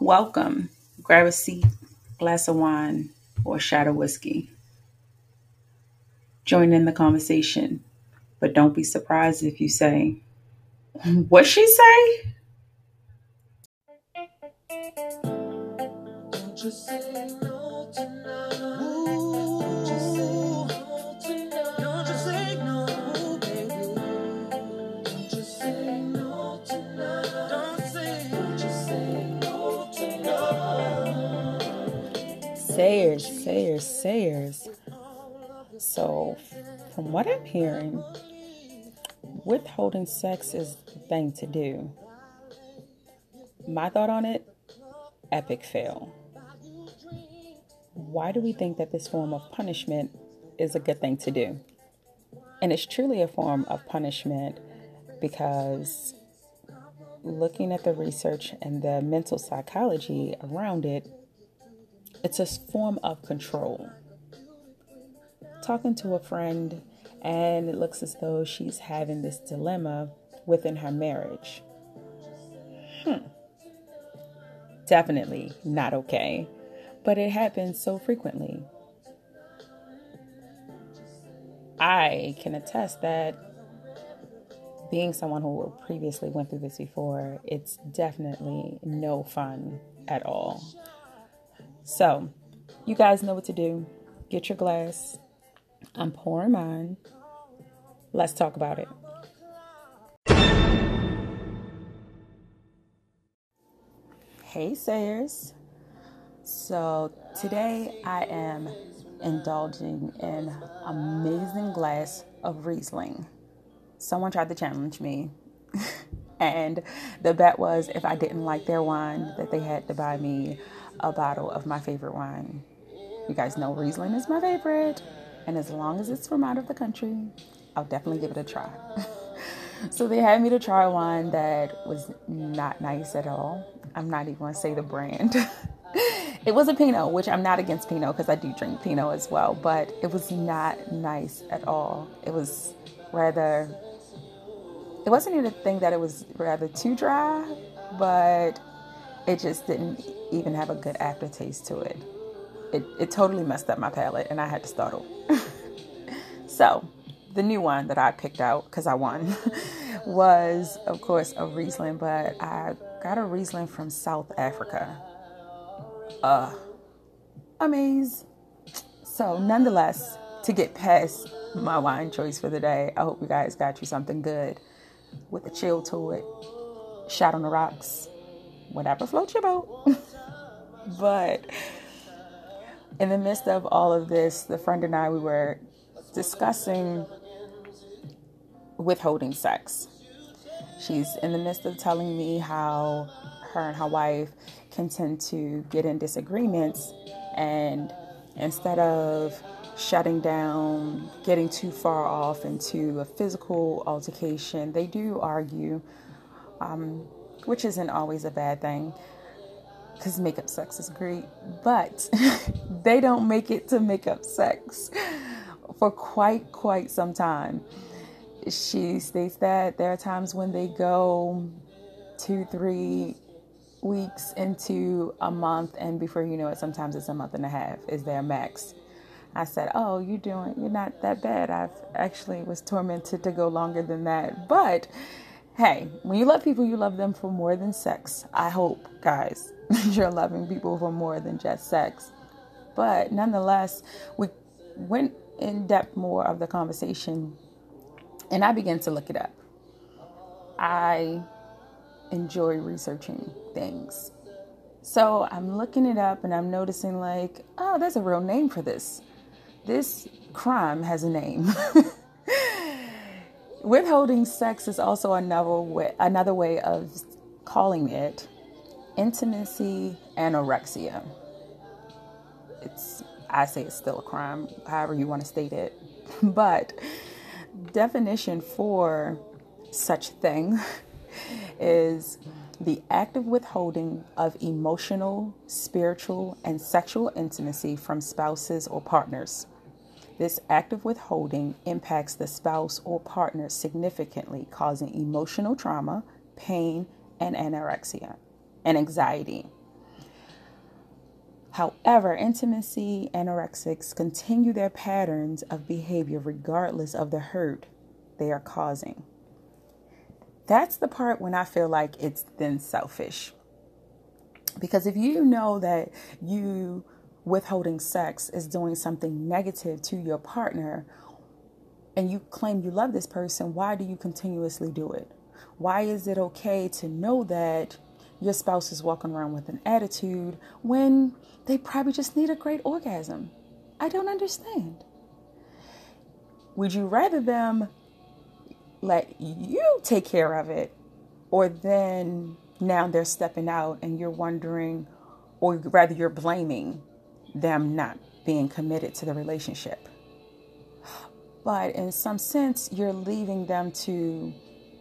Welcome. Grab a seat, glass of wine, or a shot of whiskey. Join in the conversation, but don't be surprised if you say, What she say? Sayers, sayers, sayers. So, from what I'm hearing, withholding sex is the thing to do. My thought on it epic fail. Why do we think that this form of punishment is a good thing to do? And it's truly a form of punishment because looking at the research and the mental psychology around it, it's a form of control. Talking to a friend, and it looks as though she's having this dilemma within her marriage. Hmm. Definitely not okay, but it happens so frequently. I can attest that being someone who previously went through this before, it's definitely no fun at all. So, you guys know what to do. Get your glass. I'm pouring mine. Let's talk about it. Hey, Sayers. So, today I am indulging in amazing glass of Riesling. Someone tried to challenge me. and the bet was if I didn't like their wine that they had to buy me a bottle of my favorite wine. You guys know Riesling is my favorite, and as long as it's from out of the country, I'll definitely give it a try. so they had me to try wine that was not nice at all. I'm not even to say the brand. it was a Pinot, which I'm not against Pinot because I do drink Pinot as well, but it was not nice at all. It was rather, it wasn't even a thing that it was rather too dry, but it just didn't even have a good aftertaste to it. It, it totally messed up my palate and I had to start over. so, the new one that I picked out because I won was, of course, a Riesling, but I got a Riesling from South Africa. Uh, amaze. So, nonetheless, to get past my wine choice for the day, I hope you guys got you something good with a chill to it. Shot on the rocks, whatever floats your boat. but in the midst of all of this, the friend and I, we were discussing withholding sex. She's in the midst of telling me how her and her wife can tend to get in disagreements, and instead of shutting down, getting too far off into a physical altercation, they do argue, um, which isn't always a bad thing because makeup sex is great, but they don't make it to makeup sex for quite, quite some time. She states that there are times when they go two, three weeks into a month, and before you know it, sometimes it's a month and a half is their max. I said, "Oh, you're doing, you're not that bad. I've actually was tormented to go longer than that, but." Hey, when you love people, you love them for more than sex. I hope, guys, you're loving people for more than just sex. But nonetheless, we went in depth more of the conversation and I began to look it up. I enjoy researching things. So I'm looking it up and I'm noticing, like, oh, there's a real name for this. This crime has a name. Withholding sex is also another way, another way of calling it intimacy anorexia. It's I say it's still a crime, however you want to state it. But definition for such thing is the active withholding of emotional, spiritual, and sexual intimacy from spouses or partners. This active withholding impacts the spouse or partner significantly, causing emotional trauma, pain, and anorexia and anxiety. However, intimacy anorexics continue their patterns of behavior regardless of the hurt they are causing. That's the part when I feel like it's then selfish. Because if you know that you withholding sex is doing something negative to your partner and you claim you love this person, why do you continuously do it? Why is it okay to know that your spouse is walking around with an attitude when they probably just need a great orgasm? I don't understand. Would you rather them let you take care of it or then now they're stepping out and you're wondering or rather you're blaming them not being committed to the relationship. But in some sense, you're leaving them to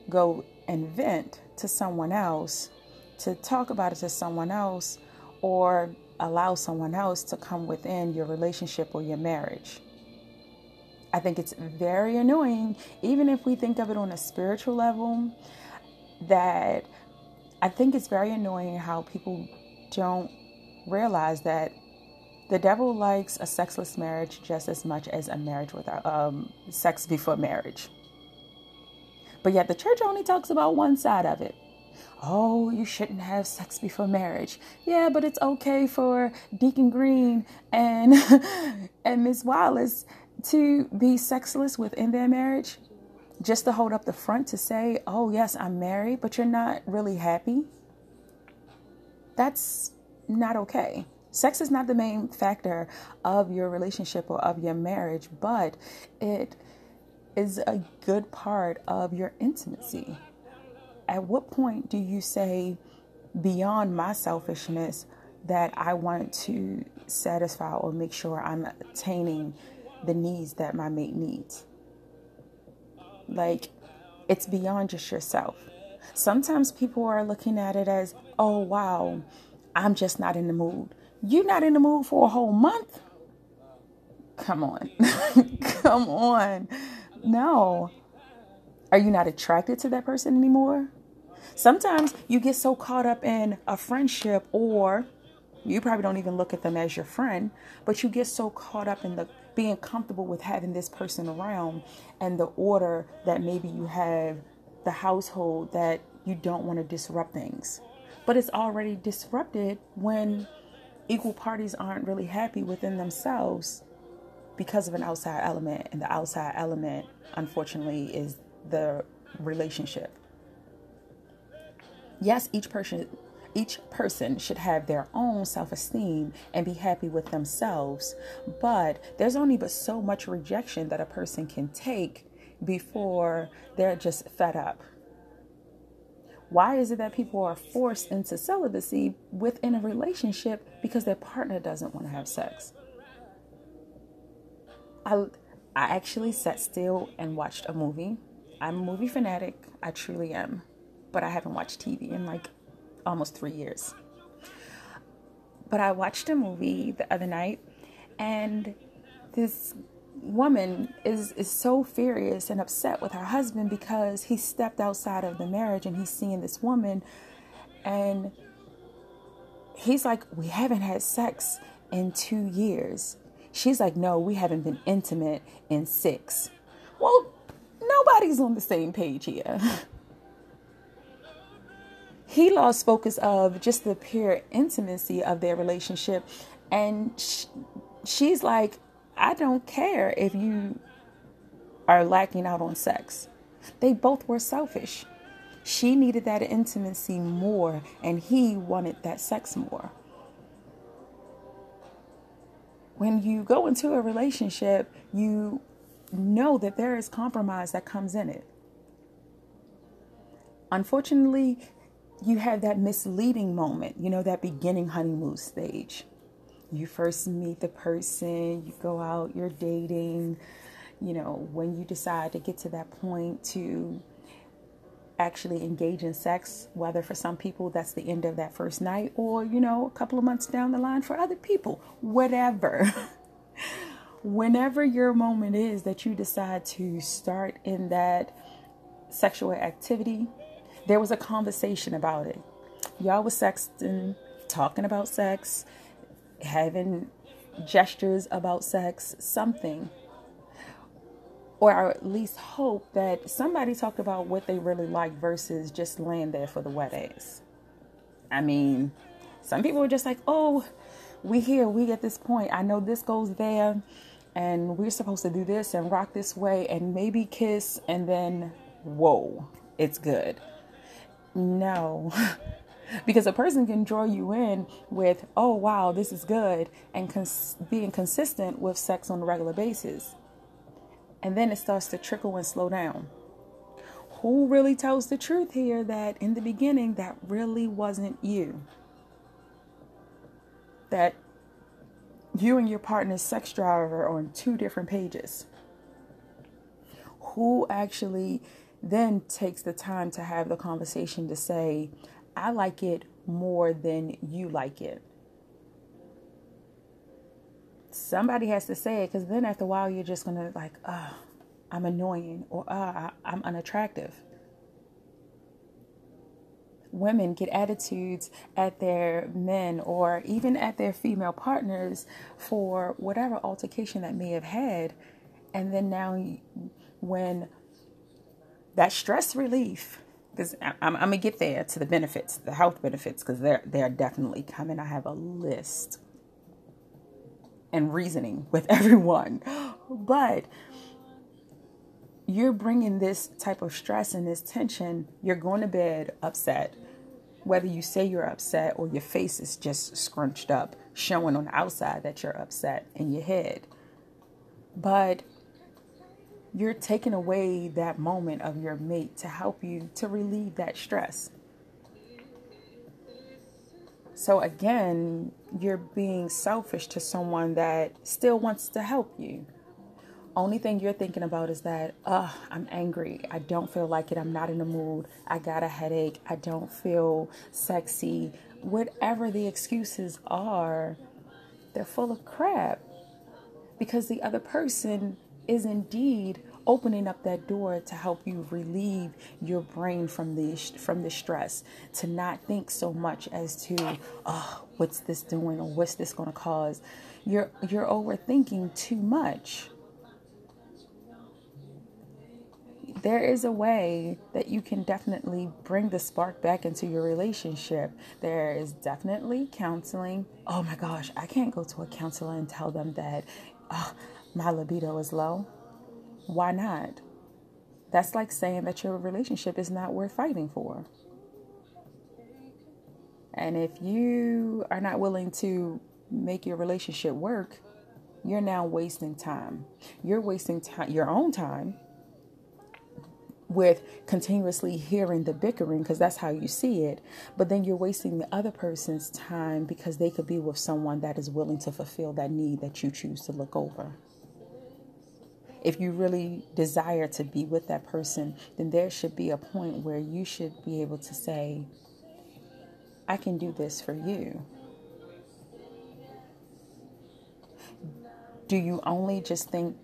go and vent to someone else, to talk about it to someone else, or allow someone else to come within your relationship or your marriage. I think it's very annoying, even if we think of it on a spiritual level, that I think it's very annoying how people don't realize that the devil likes a sexless marriage just as much as a marriage without um, sex before marriage. But yet the church only talks about one side of it. Oh, you shouldn't have sex before marriage. Yeah, but it's okay for Deacon Green and and Miss Wallace to be sexless within their marriage, just to hold up the front to say, "Oh, yes, I'm married," but you're not really happy. That's not okay. Sex is not the main factor of your relationship or of your marriage, but it is a good part of your intimacy. At what point do you say, beyond my selfishness, that I want to satisfy or make sure I'm attaining the needs that my mate needs? Like, it's beyond just yourself. Sometimes people are looking at it as, oh, wow, I'm just not in the mood. You're not in the mood for a whole month? Come on. Come on. No. Are you not attracted to that person anymore? Sometimes you get so caught up in a friendship, or you probably don't even look at them as your friend, but you get so caught up in the being comfortable with having this person around and the order that maybe you have the household that you don't want to disrupt things. But it's already disrupted when equal parties aren't really happy within themselves because of an outside element and the outside element unfortunately is the relationship yes each person each person should have their own self-esteem and be happy with themselves but there's only but so much rejection that a person can take before they're just fed up why is it that people are forced into celibacy within a relationship because their partner doesn't want to have sex? I, I actually sat still and watched a movie. I'm a movie fanatic, I truly am, but I haven't watched TV in like almost three years. But I watched a movie the other night, and this woman is is so furious and upset with her husband because he stepped outside of the marriage and he's seeing this woman and he's like we haven't had sex in 2 years. She's like no we haven't been intimate in 6 well nobody's on the same page here he lost focus of just the pure intimacy of their relationship and she's like I don't care if you are lacking out on sex. They both were selfish. She needed that intimacy more, and he wanted that sex more. When you go into a relationship, you know that there is compromise that comes in it. Unfortunately, you have that misleading moment, you know, that beginning honeymoon stage you first meet the person, you go out, you're dating, you know, when you decide to get to that point to actually engage in sex, whether for some people that's the end of that first night or, you know, a couple of months down the line for other people, whatever. Whenever your moment is that you decide to start in that sexual activity, there was a conversation about it. Y'all was sexting, talking about sex, having gestures about sex, something or at least hope that somebody talked about what they really like versus just laying there for the wet ass. I mean, some people are just like, oh, we here, we at this point. I know this goes there, and we're supposed to do this and rock this way, and maybe kiss, and then whoa, it's good. No. because a person can draw you in with, oh, wow, this is good, and cons- being consistent with sex on a regular basis and then it starts to trickle and slow down. Who really tells the truth here that in the beginning that really wasn't you? That you and your partner's sex driver are on two different pages. Who actually then takes the time to have the conversation to say, I like it more than you like it? somebody has to say it because then after a while you're just gonna like, oh, I'm annoying or oh, I'm unattractive. Women get attitudes at their men or even at their female partners for whatever altercation that may have had. And then now, when that stress relief, because I'm, I'm, gonna get there to the benefits, the health benefits, because they're they're definitely coming. I have a list and reasoning with everyone. But you're bringing this type of stress and this tension, you're going to bed upset. Whether you say you're upset or your face is just scrunched up, showing on the outside that you're upset in your head. But you're taking away that moment of your mate to help you to relieve that stress. So again, you're being selfish to someone that still wants to help you. Only thing you're thinking about is that, oh, I'm angry. I don't feel like it. I'm not in the mood. I got a headache. I don't feel sexy. Whatever the excuses are, they're full of crap because the other person is indeed opening up that door to help you relieve your brain from the from the stress to not think so much as to oh what's this doing or what's this going to cause you're you're overthinking too much there is a way that you can definitely bring the spark back into your relationship. There is definitely counseling. Oh my gosh, I can't go to a counselor and tell them that oh, my libido is low. Why not? That's like saying that your relationship is not worth fighting for. And if you are not willing to make your relationship work, you're now wasting time. You're wasting time, your own time with continuously hearing the bickering because that's how you see it. But then you're wasting the other person's time because they could be with someone that is willing to fulfill that need that you choose to look over if you really desire to be with that person, then there should be a point where you should be able to say, I can do this for you. Do you only just think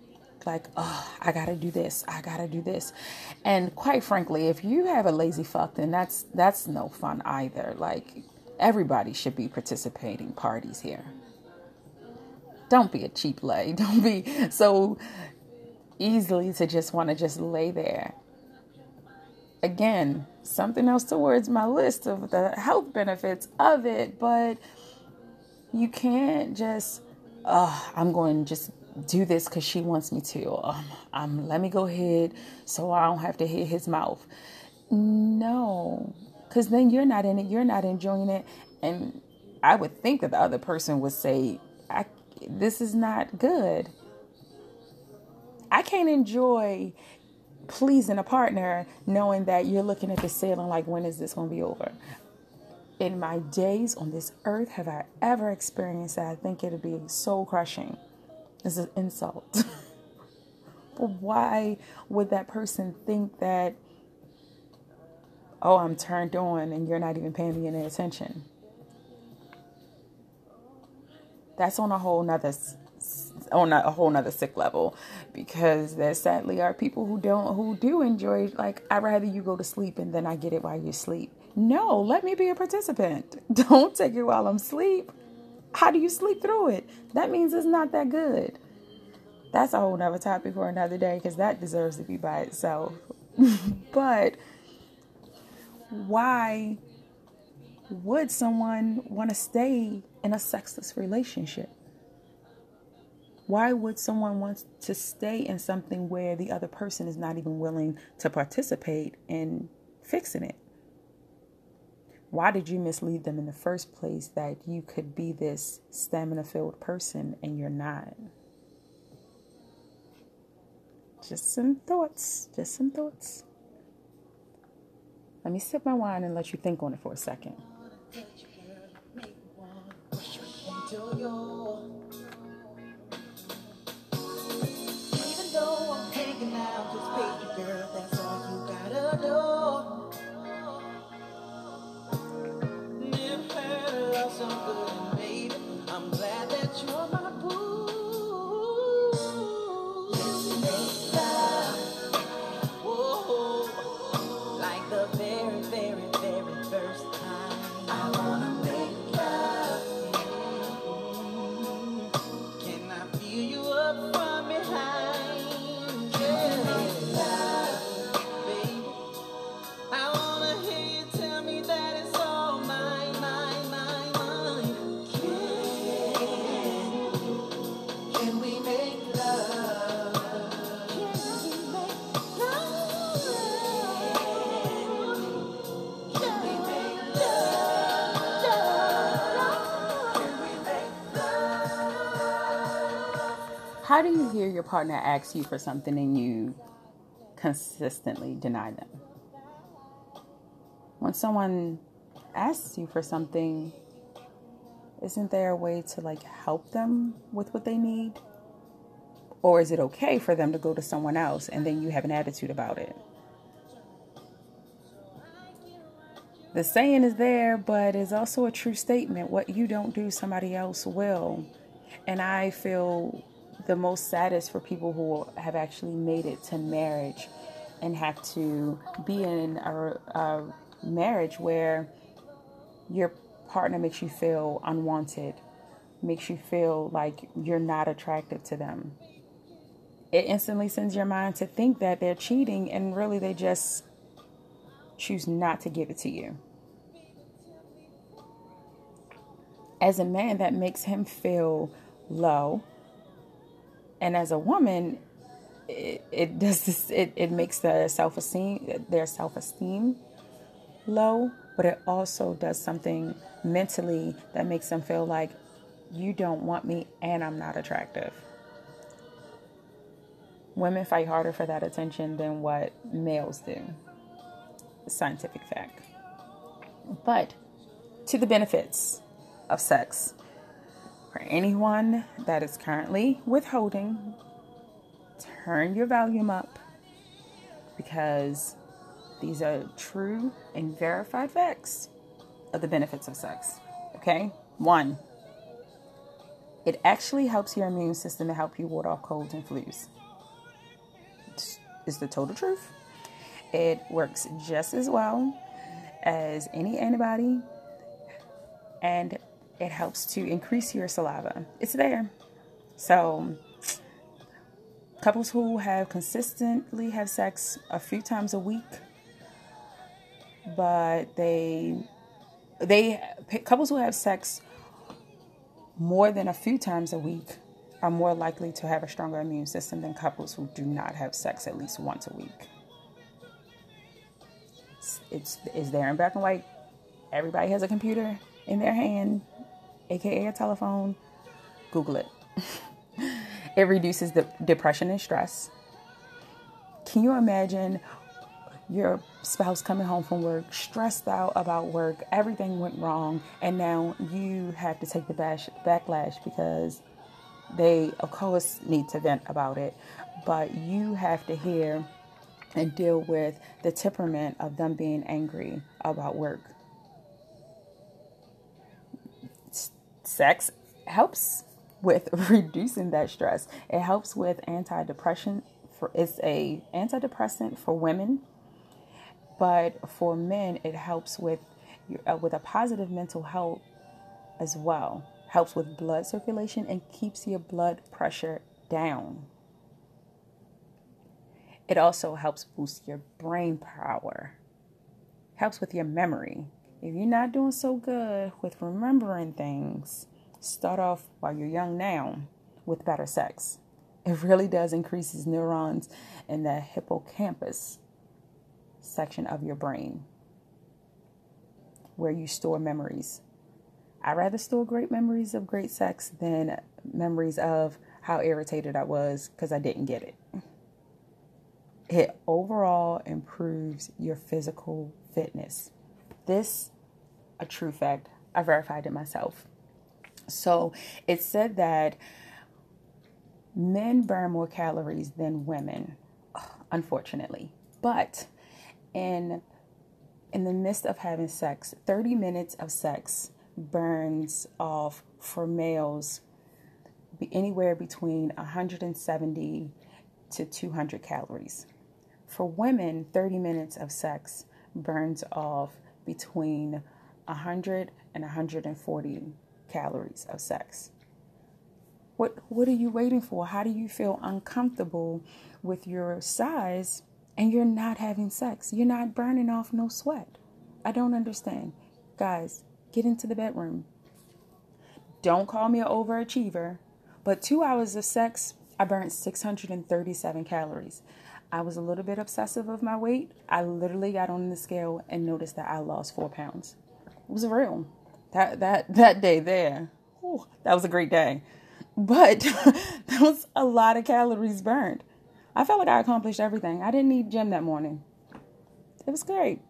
like, oh, I gotta do this, I gotta do this. And quite frankly, if you have a lazy fuck, then that's that's no fun either. Like everybody should be participating parties here. Don't be a cheap lay. Don't be so easily to just want to just lay there. Again, something else towards my list of the health benefits of it, but you can't just, oh, I'm going to just do this because she wants me to. Um, um, let me go ahead so I don't have to hit his mouth. No, because then you're not in it, you're not enjoying it. And I would think that the other person would say, I This is not good. I can't enjoy pleasing a partner knowing that you're looking at the ceiling like, when is this going to be over? In my days on this earth, have I ever experienced that? I think it'd be soul crushing. It's an insult. but why would that person think that oh, I'm turned on and you're not even paying me any attention. That's on a whole nother on a, whole nother sick level because there sadly are people who don't who do enjoy like I'd rather you go to sleep and then I get it while you sleep. No, let me be a participant. Don't take it while I'm asleep. How do you sleep through it? That means it's not that good. That's a whole nother topic for another day because that deserves to be by itself. but why would someone want to stay in a sexless relationship? Why would someone want to stay in something where the other person is not even willing to participate in fixing it? Why did you mislead them in the first place that you could be this stamina filled person and you're not? Just some thoughts. Just some thoughts. Let me sip my wine and let you think on it for a second. How do you hear your partner ask you for something and you consistently deny them? When someone asks you for something, isn't there a way to like help them with what they need? Or is it okay for them to go to someone else and then you have an attitude about it? The saying is there, but it's also a true statement. What you don't do, somebody else will. And I feel the most saddest for people who have actually made it to marriage and have to be in a, a marriage where your partner makes you feel unwanted, makes you feel like you're not attractive to them. It instantly sends your mind to think that they're cheating and really they just choose not to give it to you. As a man, that makes him feel low, and as a woman it, it does this it, it makes their self-esteem their self-esteem low but it also does something mentally that makes them feel like you don't want me and i'm not attractive. Women fight harder for that attention than what males do. Scientific fact. But to the benefits of sex for anyone that is currently withholding, turn your volume up because these are true and verified facts of the benefits of sex. Okay? One, it actually helps your immune system to help you ward off colds and flus. It's the total truth. It works just as well as any antibody and it helps to increase your saliva. It's there. So, couples who have consistently have sex a few times a week, but they they couples who have sex more than a few times a week are more likely to have a stronger immune system than couples who do not have sex at least once a week. It's, it's there in black and white. Everybody has a computer in their hand aka a telephone, Google it. it reduces the depression and stress. Can you imagine your spouse coming home from work, stressed out about work, everything went wrong, and now you have to take the bash, backlash because they, of course, need to vent about it, but you have to hear and deal with the temperament of them being angry about work. Sex helps with reducing that stress. It helps with antidepressant for it's a antidepressant for women, but for men it helps with uh, with a positive mental health as well. Helps with blood circulation and keeps your blood pressure down. It also helps boost your brain power. Helps with your memory. If you're not doing so good with remembering things, start off while you're young now with better sex. It really does increases neurons in the hippocampus section of your brain where you store memories. I rather store great memories of great sex than memories of how irritated I was because I didn't get it. It overall improves your physical fitness. This a true fact. I verified it myself. So it said that men burn more calories than women, unfortunately. But in in the midst of having sex, 30 minutes of sex burns off for males anywhere between 170 to 200 calories. For women, 30 minutes of sex burns off between 100 and 140 calories of sex. What what are you waiting for? How do you feel uncomfortable with your size and you're not having sex? You're not burning off no sweat. I don't understand. Guys, get into the bedroom. Don't call me an overachiever, but 2 hours of sex, I burned 637 calories. I was a little bit obsessive of my weight. I literally got on the scale and noticed that I lost 4 pounds. It was real. That that that day there, whew, that was a great day. But that was a lot of calories burned. I felt like I accomplished everything. I didn't need gym that morning. It was great.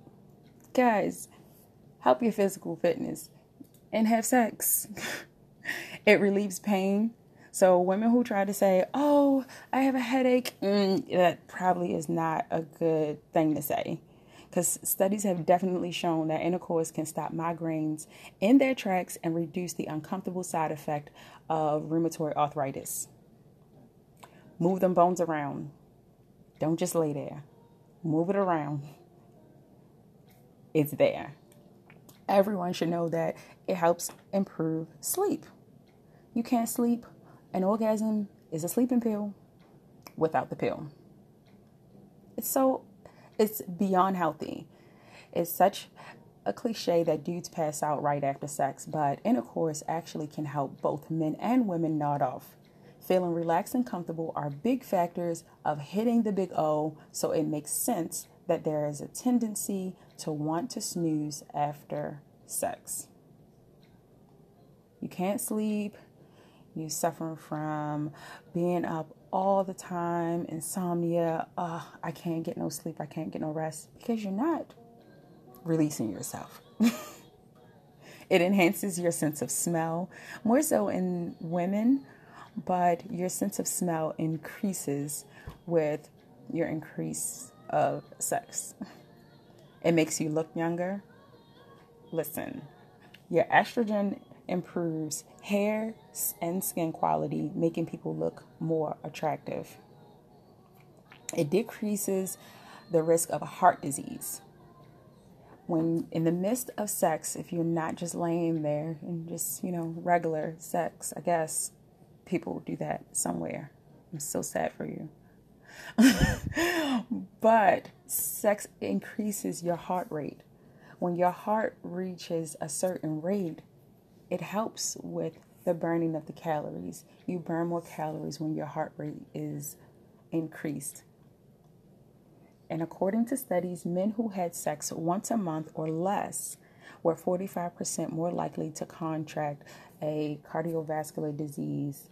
Guys, help your physical fitness and have sex. it relieves pain. So, women who try to say, Oh, I have a headache, mm, that probably is not a good thing to say because studies have definitely shown that intercourse can stop migraines in their tracks and reduce the uncomfortable side effect of rheumatoid arthritis. Move them bones around. Don't just lay there. Move it around. It's there. Everyone should know that it helps improve sleep. You can't sleep. An orgasm is a sleeping pill without the pill. It's so it's beyond healthy. It's such a cliche that dudes pass out right after sex, but intercourse actually can help both men and women nod off. Feeling relaxed and comfortable are big factors of hitting the big O, so it makes sense that there is a tendency to want to snooze after sex. You can't sleep, you suffering from being up all the time, insomnia, uh, I can't get no sleep, I can't get no rest, because you're not releasing yourself. it enhances your sense of smell, more so in women, but your sense of smell increases with your increase of sex. It makes you look younger. Listen, your estrogen improves hair and skin quality, making people look more attractive. It decreases the risk of heart disease. When in the midst of sex, if you're not just laying there and just, you know, regular sex, I guess people do that somewhere. I'm so sad for you. but sex increases your heart rate. When your heart reaches a certain rate, it helps with the burning of the calories. You burn more calories when your heart rate is increased. And according to studies, men who had sex once a month or less were 45% more likely to contract a cardiovascular disease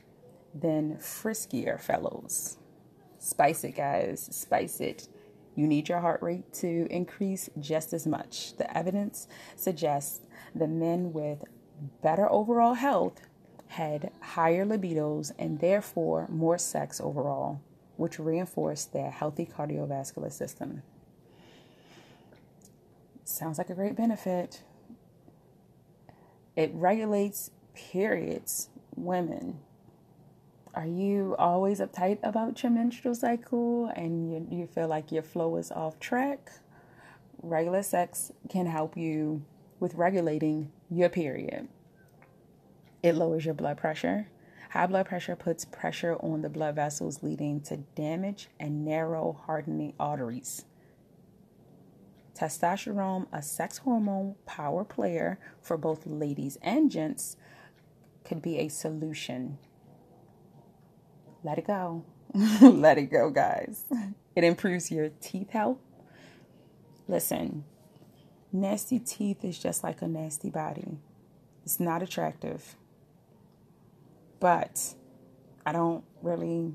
than friskier fellows. Spice it, guys. Spice it. You need your heart rate to increase just as much. The evidence suggests that men with better overall health, had higher libidos, and therefore more sex overall. which reinforced their healthy cardiovascular system. Sounds like a great benefit. It regulates periods, women. Are you always uptight about your menstrual cycle and you, you feel like your flow is off track? Regular sex can help you with regulating your period. It lowers your blood pressure. High blood pressure puts pressure on the blood vessels, leading to damage and narrow, hardening arteries. Testosterone, a sex hormone power player for both ladies and gents, could be a solution. Let it go. Let it go, guys. It improves your teeth health. Listen, nasty teeth is just like a nasty body, it's not attractive. But I don't really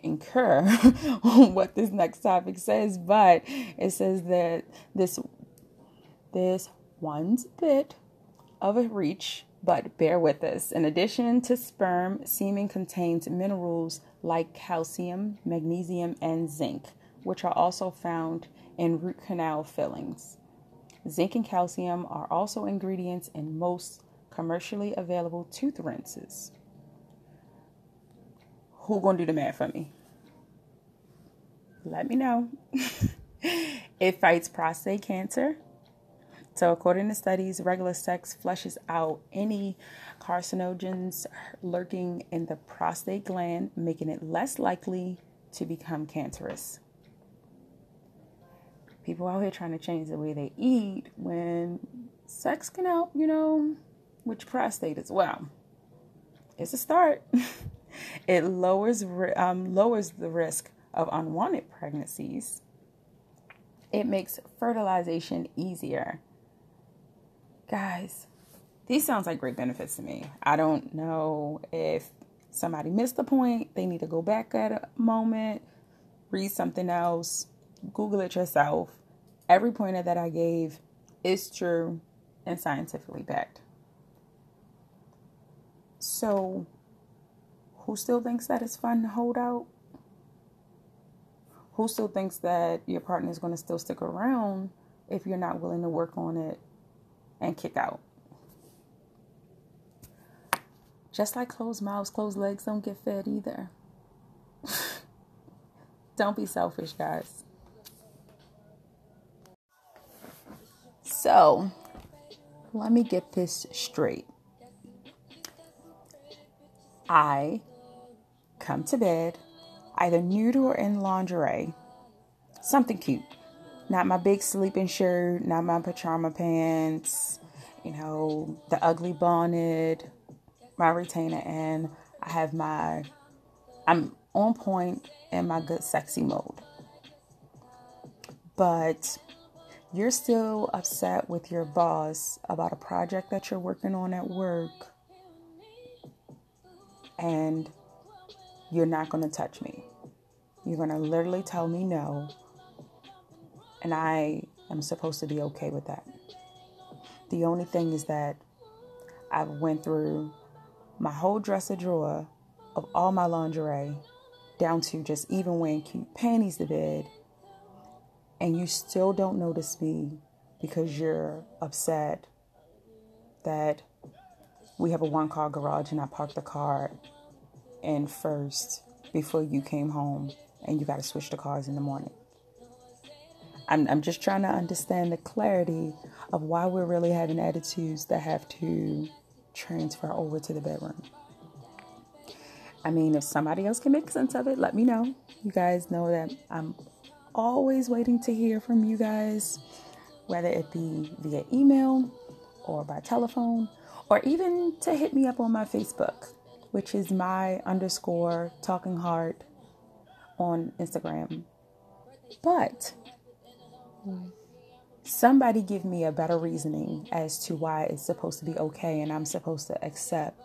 incur what this next topic says, but it says that this this one's bit of a reach, but bear with us. In addition to sperm, semen contains minerals like calcium, magnesium, and zinc, which are also found in root canal fillings. Zinc and calcium are also ingredients in most commercially available tooth rinses. Who gonna do the math for me? Let me know. it fights prostate cancer. So, according to studies, regular sex flushes out any carcinogens lurking in the prostate gland, making it less likely to become cancerous. People out here trying to change the way they eat when sex can help, you know, your prostate as well. It's a start. it lowers um, lowers the risk of unwanted pregnancies. It makes fertilization easier. Guys, these sounds like great benefits to me. I don't know if somebody missed the point. They need to go back at a moment, read something else, Google it yourself. Every pointer that I gave is true and scientifically backed. So, who still thinks that it's fun to hold out? Who still thinks that your partner is going to still stick around if you're not willing to work on it and kick out? Just like closed mouths, closed legs don't get fed either. don't be selfish, guys. So, let me get this straight. I come to bed either nude or in lingerie, something cute. Not my big sleeping shirt, not my pajama pants, you know, the ugly bonnet, my retainer, and I have my, I'm on point in my good sexy mode. But you're still upset with your boss about a project that you're working on at work and you're not going to touch me. You're going to literally tell me no. And I am supposed to be okay with that. The only thing is that I went through my whole dresser drawer of all my lingerie down to just even wearing cute panties to bed and you still don't notice me because you're upset that we have a one car garage and I parked the car in first before you came home and you got to switch the cars in the morning. I'm, I'm just trying to understand the clarity of why we're really having attitudes that have to transfer over to the bedroom. I mean, if somebody else can make sense of it, let me know. You guys know that I'm always waiting to hear from you guys, whether it be via email or by telephone or even to hit me up on my Facebook, which is my underscore talking heart on Instagram. But somebody give me a better reasoning as to why it's supposed to be okay and I'm supposed to accept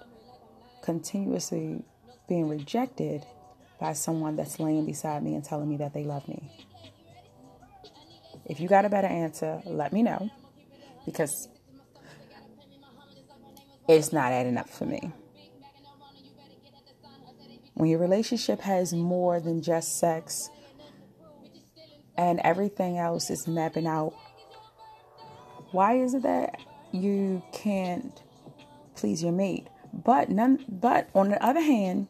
continuously being rejected by someone that's laying beside me and telling me that they love me. If you got a better answer, let me know because it's not adding up for me. When your relationship has more than just sex and everything else is mapping out, why is it that you can't please your mate? But none but on the other hand,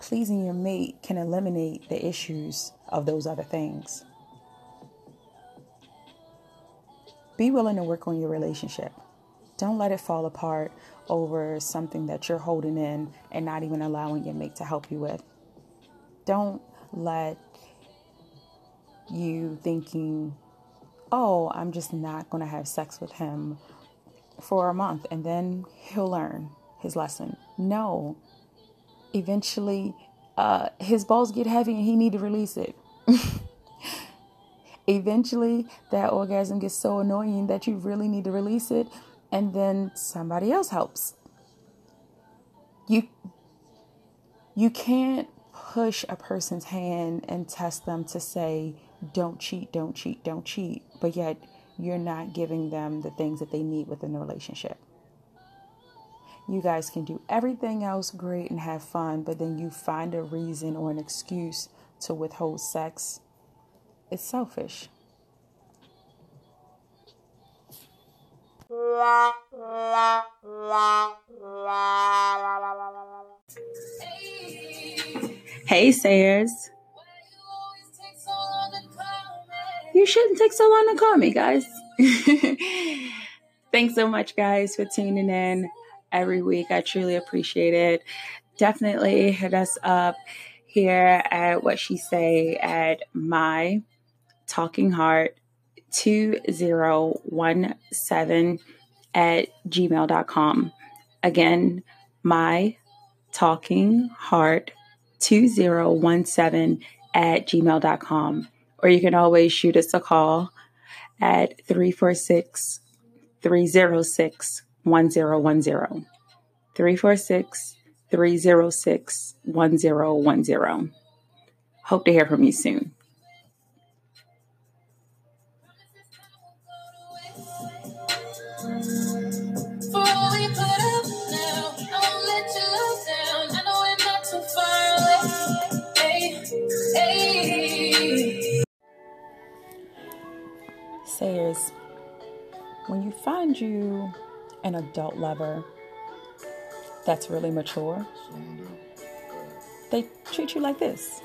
pleasing your mate can eliminate the issues of those other things. Be willing to work on your relationship. Don't let it fall apart over something that you're holding in and not even allowing your mate to help you with. Don't let you thinking, oh, I'm just not going to have sex with him for a month and then he'll learn his lesson. No. Eventually, uh, his balls get heavy and he need to release it. Eventually, that orgasm gets so annoying that you really need to release it, and then somebody else helps. You you can't push a person's hand and test them to say, don't cheat, don't cheat, don't cheat, but yet you're not giving them the things that they need within the relationship. You guys can do everything else great and have fun, but then you find a reason or an excuse to withhold sex. It's selfish. Hey, Sayers. You shouldn't take so long to call me, guys. Thanks so much, guys, for tuning in every week. I truly appreciate it. Definitely hit us up here at what she say at my talking heart 2017 at gmail.com. Again, my talking heart 2017 at gmail.com. Or you can always shoot us a call at 346 306 1010. 346 306 1010. Hope to hear from you soon. Sayers, when you find you an adult lover that's really mature, they treat you like this.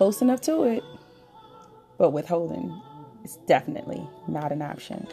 Close enough to it. But withholding is definitely not an option.